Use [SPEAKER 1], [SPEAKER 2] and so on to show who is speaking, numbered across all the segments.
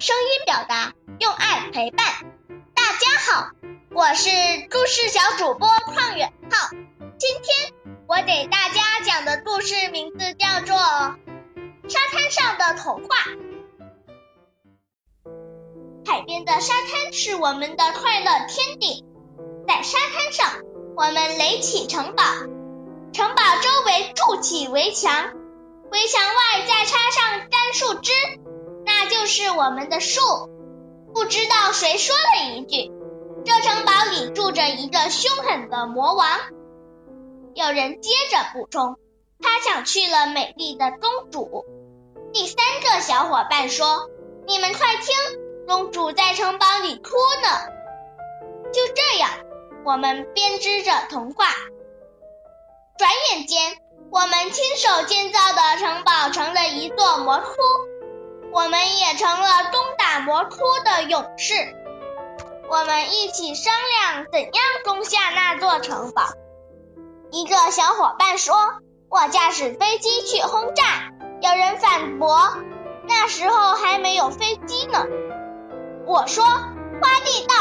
[SPEAKER 1] 声音表达，用爱陪伴。大家好，我是故事小主播邝远浩。今天我给大家讲的故事名字叫做《沙滩上的童话》。海边的沙滩是我们的快乐天地，在沙滩上，我们垒起城堡，城堡周围筑起围墙，围墙外再插上干树枝。就是我们的树。不知道谁说了一句：“这城堡里住着一个凶狠的魔王。”有人接着补充：“他抢去了美丽的公主。”第三个小伙伴说：“你们快听，公主在城堡里哭呢。”就这样，我们编织着童话。转眼间，我们亲手建造的城堡成了一座魔窟。我们也成了攻打魔窟的勇士。我们一起商量怎样攻下那座城堡。一个小伙伴说：“我驾驶飞机去轰炸。”有人反驳：“那时候还没有飞机呢。”我说：“挖地道，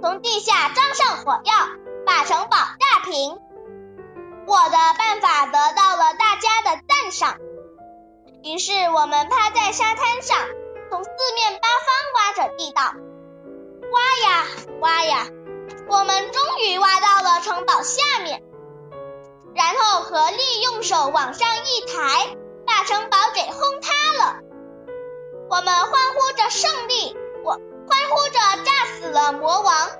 [SPEAKER 1] 从地下装上火药，把城堡炸平。”我的办法得到了大家的赞赏。于是我们趴在沙滩上，挖呀，我们终于挖到了城堡下面，然后合力用手往上一抬，把城堡给轰塌了。我们欢呼着胜利，我欢呼着炸死了魔王，欢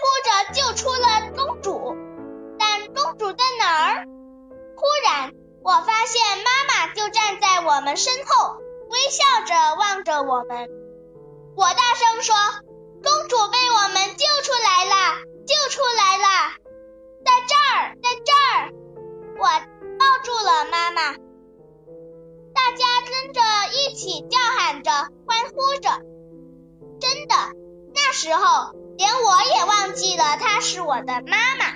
[SPEAKER 1] 呼着救出了公主。但公主在哪儿？忽然。我发现妈妈就站在我们身后，微笑着望着我们。我大声说：“公主被我们救出来了，救出来了，在这儿，在这儿！”我抱住了妈妈，大家跟着一起叫喊着，欢呼着。真的，那时候连我也忘记了她是我的妈妈。